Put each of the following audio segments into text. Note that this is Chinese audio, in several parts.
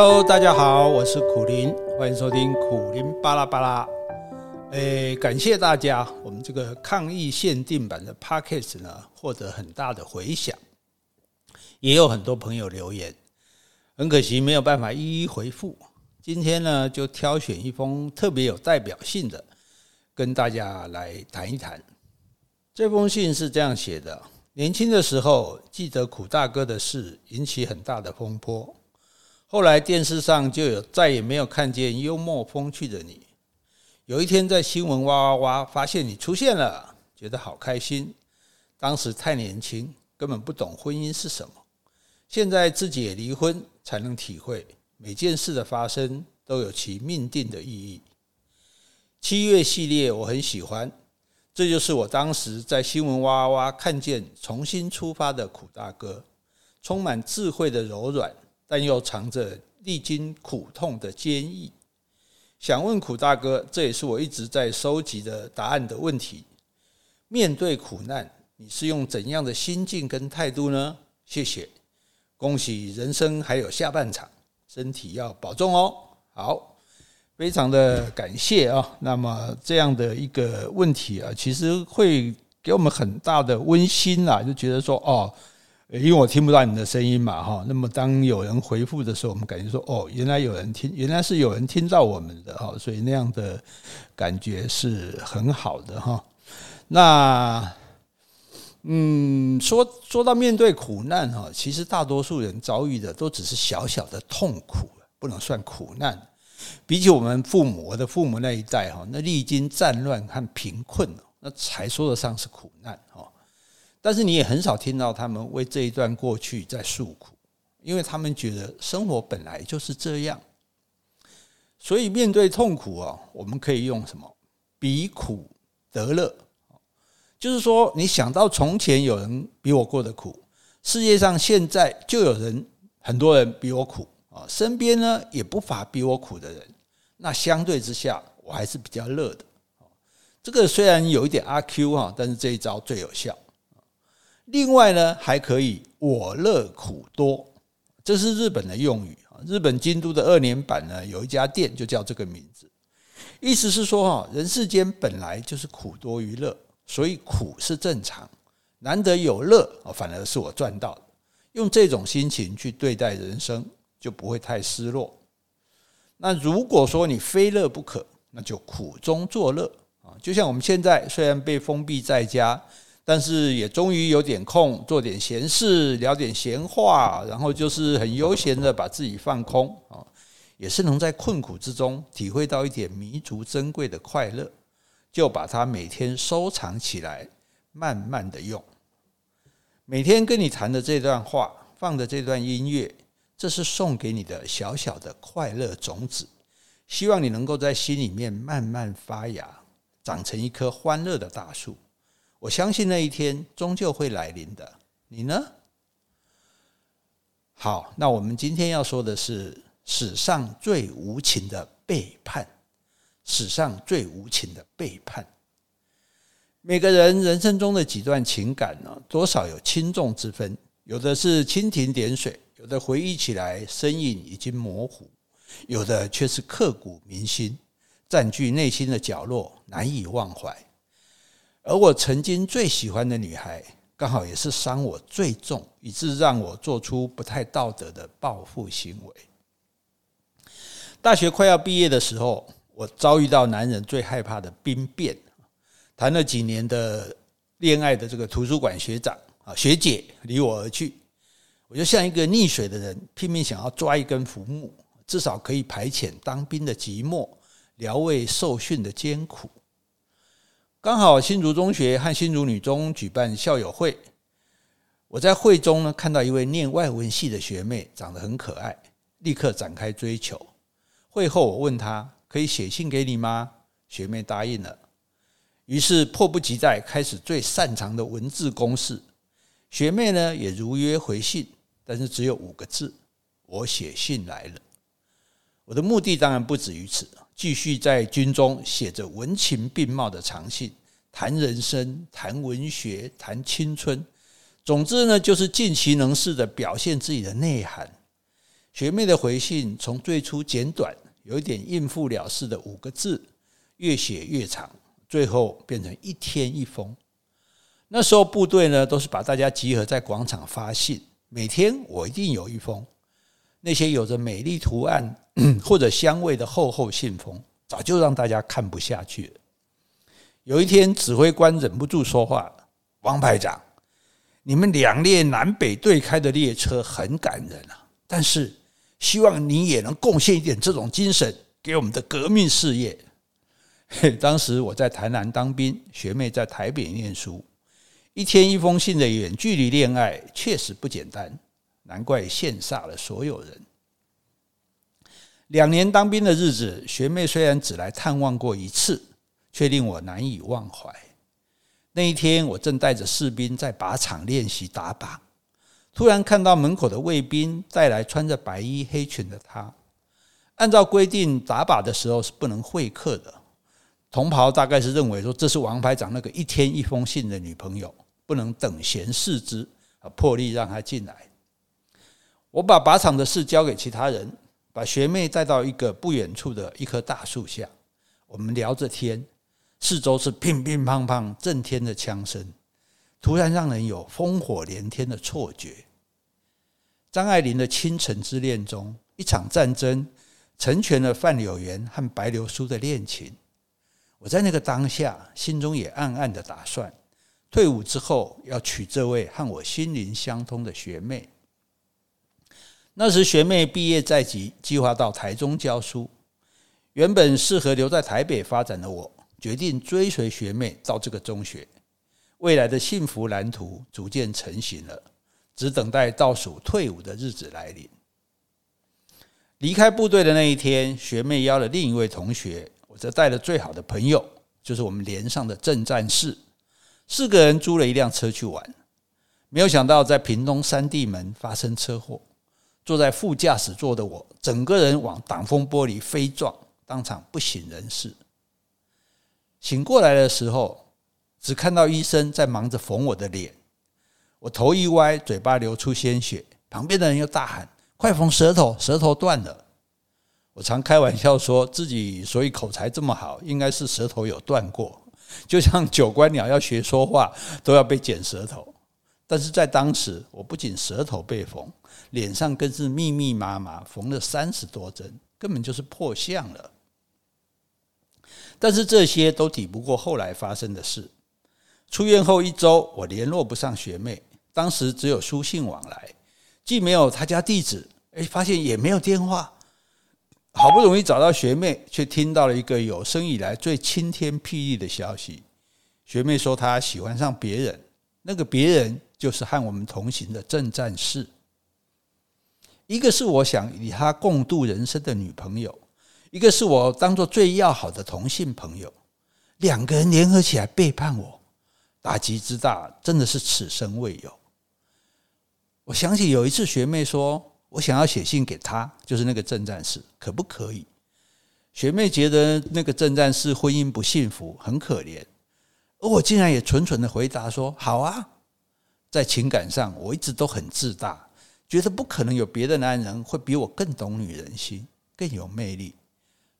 Hello，大家好，我是苦林，欢迎收听苦林巴拉巴拉。诶，感谢大家，我们这个抗疫限定版的 Podcast 呢，获得很大的回响，也有很多朋友留言，很可惜没有办法一一回复。今天呢，就挑选一封特别有代表性的，跟大家来谈一谈。这封信是这样写的：年轻的时候记得苦大哥的事，引起很大的风波。后来电视上就有再也没有看见幽默风趣的你。有一天在新闻哇哇哇发现你出现了，觉得好开心。当时太年轻，根本不懂婚姻是什么。现在自己也离婚，才能体会每件事的发生都有其命定的意义。七月系列我很喜欢，这就是我当时在新闻哇哇哇看见重新出发的苦大哥，充满智慧的柔软。但又藏着历经苦痛的坚毅。想问苦大哥，这也是我一直在收集的答案的问题。面对苦难，你是用怎样的心境跟态度呢？谢谢，恭喜人生还有下半场，身体要保重哦。好，非常的感谢啊。那么这样的一个问题啊，其实会给我们很大的温馨啊，就觉得说哦。因为我听不到你的声音嘛，哈。那么当有人回复的时候，我们感觉说，哦，原来有人听，原来是有人听到我们的哈，所以那样的感觉是很好的哈。那，嗯，说说到面对苦难哈，其实大多数人遭遇的都只是小小的痛苦，不能算苦难。比起我们父母，我的父母那一代哈，那历经战乱和贫困，那才说得上是苦难哈。但是你也很少听到他们为这一段过去在诉苦，因为他们觉得生活本来就是这样。所以面对痛苦啊，我们可以用什么？比苦得乐，就是说，你想到从前有人比我过得苦，世界上现在就有人很多人比我苦啊，身边呢也不乏比我苦的人，那相对之下，我还是比较乐的。这个虽然有一点阿 Q 哈，但是这一招最有效。另外呢，还可以我乐苦多，这是日本的用语啊。日本京都的二年坂呢，有一家店就叫这个名字，意思是说哈，人世间本来就是苦多于乐，所以苦是正常，难得有乐，反而是我赚到的。用这种心情去对待人生，就不会太失落。那如果说你非乐不可，那就苦中作乐啊。就像我们现在虽然被封闭在家。但是也终于有点空，做点闲事，聊点闲话，然后就是很悠闲的把自己放空啊，也是能在困苦之中体会到一点弥足珍贵的快乐，就把它每天收藏起来，慢慢的用。每天跟你谈的这段话，放的这段音乐，这是送给你的小小的快乐种子，希望你能够在心里面慢慢发芽，长成一棵欢乐的大树。我相信那一天终究会来临的，你呢？好，那我们今天要说的是史上最无情的背叛。史上最无情的背叛。每个人人生中的几段情感呢，多少有轻重之分，有的是蜻蜓点水，有的回忆起来身影已经模糊，有的却是刻骨铭心，占据内心的角落，难以忘怀。而我曾经最喜欢的女孩，刚好也是伤我最重，以致让我做出不太道德的报复行为。大学快要毕业的时候，我遭遇到男人最害怕的兵变，谈了几年的恋爱的这个图书馆学长啊学姐离我而去，我就像一个溺水的人，拼命想要抓一根浮木，至少可以排遣当兵的寂寞，疗慰受训的艰苦。刚好新竹中学和新竹女中举办校友会，我在会中呢看到一位念外文系的学妹，长得很可爱，立刻展开追求。会后我问她可以写信给你吗？学妹答应了。于是迫不及待开始最擅长的文字攻势。学妹呢也如约回信，但是只有五个字：我写信来了。我的目的当然不止于此。继续在军中写着文情并茂的长信，谈人生，谈文学，谈青春，总之呢，就是尽其能事的表现自己的内涵。学妹的回信从最初简短，有一点应付了事的五个字，越写越长，最后变成一天一封。那时候部队呢，都是把大家集合在广场发信，每天我一定有一封。那些有着美丽图案 或者香味的厚厚信封，早就让大家看不下去了。有一天，指挥官忍不住说话：“王排长，你们两列南北对开的列车很感人啊，但是希望你也能贡献一点这种精神给我们的革命事业。”当时我在台南当兵，学妹在台北念书。一天一封信的远距离恋爱确实不简单，难怪羡煞了所有人。两年当兵的日子，学妹虽然只来探望过一次，却令我难以忘怀。那一天，我正带着士兵在靶场练习打靶，突然看到门口的卫兵带来穿着白衣黑裙的她。按照规定，打靶的时候是不能会客的。同袍大概是认为说，这是王排长那个一天一封信的女朋友。不能等闲视之啊！破例让他进来。我把靶场的事交给其他人，把学妹带到一个不远处的一棵大树下。我们聊着天，四周是乒乒乓乓震天的枪声，突然让人有烽火连天的错觉。张爱玲的《倾城之恋》中，一场战争成全了范柳原和白流苏的恋情。我在那个当下，心中也暗暗的打算。退伍之后要娶这位和我心灵相通的学妹。那时学妹毕业在即，计划到台中教书。原本适合留在台北发展的我，决定追随学妹到这个中学。未来的幸福蓝图逐渐成型了，只等待倒数退伍的日子来临。离开部队的那一天，学妹邀了另一位同学，我则带了最好的朋友，就是我们连上的正战士。四个人租了一辆车去玩，没有想到在屏东三地门发生车祸，坐在副驾驶座的我，整个人往挡风玻璃飞撞，当场不省人事。醒过来的时候，只看到医生在忙着缝我的脸，我头一歪，嘴巴流出鲜血，旁边的人又大喊：“快缝舌头，舌头断了！”我常开玩笑说自己所以口才这么好，应该是舌头有断过。就像九官鸟要学说话，都要被剪舌头。但是在当时，我不仅舌头被缝，脸上更是密密麻麻缝了三十多针，根本就是破相了。但是这些都抵不过后来发生的事。出院后一周，我联络不上学妹，当时只有书信往来，既没有她家地址，哎，发现也没有电话。好不容易找到学妹，却听到了一个有生以来最晴天霹雳的消息。学妹说她喜欢上别人，那个别人就是和我们同行的郑战士。一个是我想与她共度人生的女朋友，一个是我当做最要好的同性朋友。两个人联合起来背叛我，打击之大，真的是此生未有。我想起有一次学妹说。我想要写信给他，就是那个郑战士，可不可以？学妹觉得那个郑战士婚姻不幸福，很可怜，而我竟然也蠢蠢的回答说：“好啊。”在情感上，我一直都很自大，觉得不可能有别的男人会比我更懂女人心，更有魅力，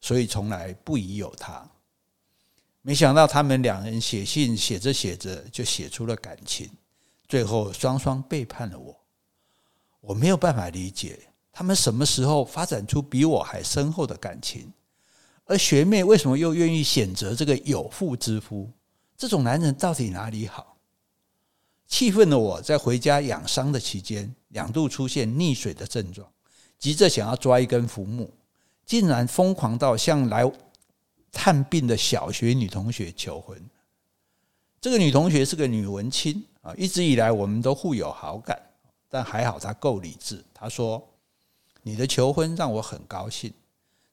所以从来不疑有他。没想到他们两人写信写着写着就写出了感情，最后双双背叛了我。我没有办法理解他们什么时候发展出比我还深厚的感情，而学妹为什么又愿意选择这个有妇之夫？这种男人到底哪里好？气愤的我在回家养伤的期间，两度出现溺水的症状，急着想要抓一根浮木，竟然疯狂到向来探病的小学女同学求婚。这个女同学是个女文青啊，一直以来我们都互有好感。但还好，她够理智。她说：“你的求婚让我很高兴，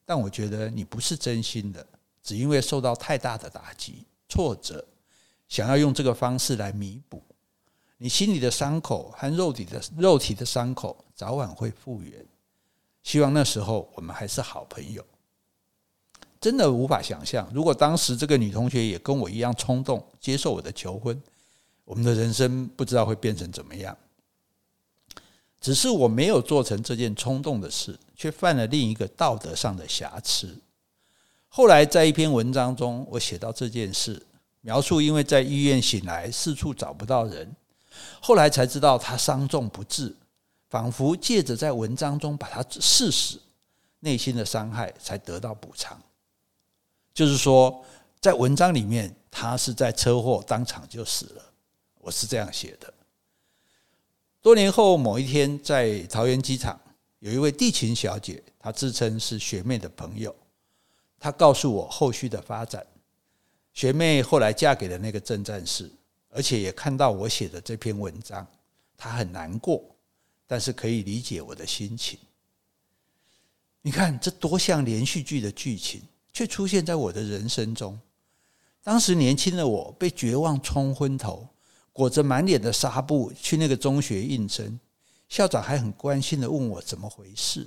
但我觉得你不是真心的，只因为受到太大的打击、挫折，想要用这个方式来弥补。你心里的伤口和肉体的肉体的伤口早晚会复原。希望那时候我们还是好朋友。”真的无法想象，如果当时这个女同学也跟我一样冲动接受我的求婚，我们的人生不知道会变成怎么样。只是我没有做成这件冲动的事，却犯了另一个道德上的瑕疵。后来在一篇文章中，我写到这件事，描述因为在医院醒来，四处找不到人，后来才知道他伤重不治，仿佛借着在文章中把他刺死，内心的伤害才得到补偿。就是说，在文章里面，他是在车祸当场就死了，我是这样写的。多年后，某一天在桃园机场，有一位地勤小姐，她自称是学妹的朋友。她告诉我后续的发展。学妹后来嫁给了那个正战士，而且也看到我写的这篇文章，他很难过，但是可以理解我的心情。你看，这多像连续剧的剧情，却出现在我的人生中。当时年轻的我被绝望冲昏头。裹着满脸的纱布去那个中学应征，校长还很关心的问我怎么回事。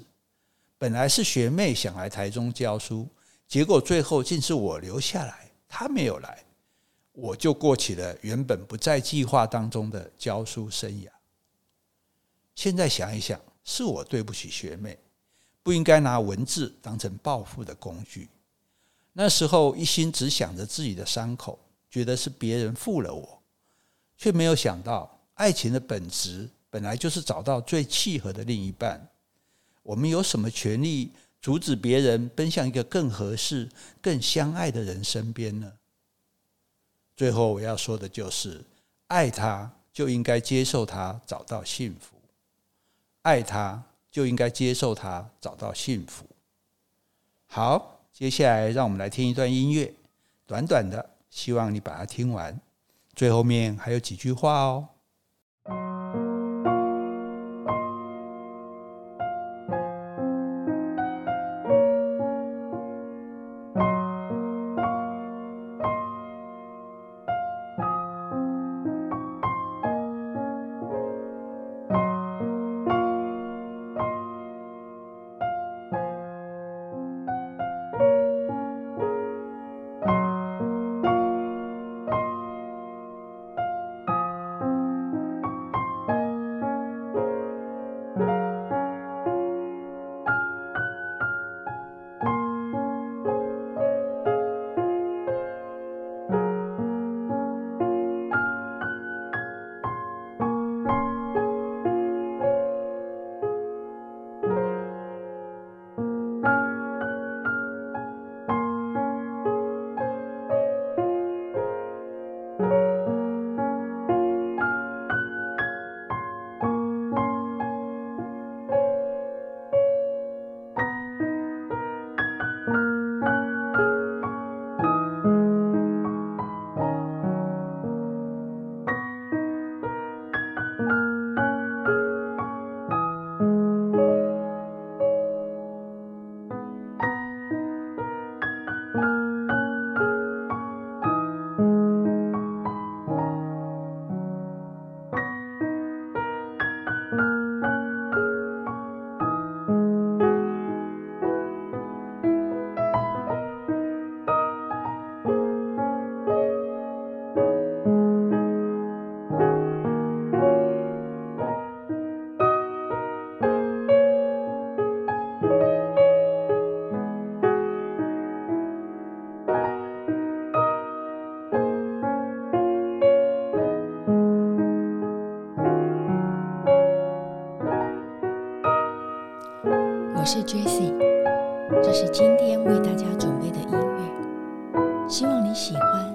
本来是学妹想来台中教书，结果最后竟是我留下来，她没有来，我就过起了原本不在计划当中的教书生涯。现在想一想，是我对不起学妹，不应该拿文字当成报复的工具。那时候一心只想着自己的伤口，觉得是别人负了我。却没有想到，爱情的本质本来就是找到最契合的另一半。我们有什么权利阻止别人奔向一个更合适、更相爱的人身边呢？最后我要说的就是，爱他就应该接受他找到幸福，爱他就应该接受他找到幸福。好，接下来让我们来听一段音乐，短短的，希望你把它听完。最后面还有几句话哦。我是 Jessie，这是今天为大家准备的音乐，希望你喜欢，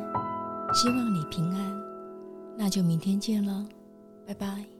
希望你平安，那就明天见了，拜拜。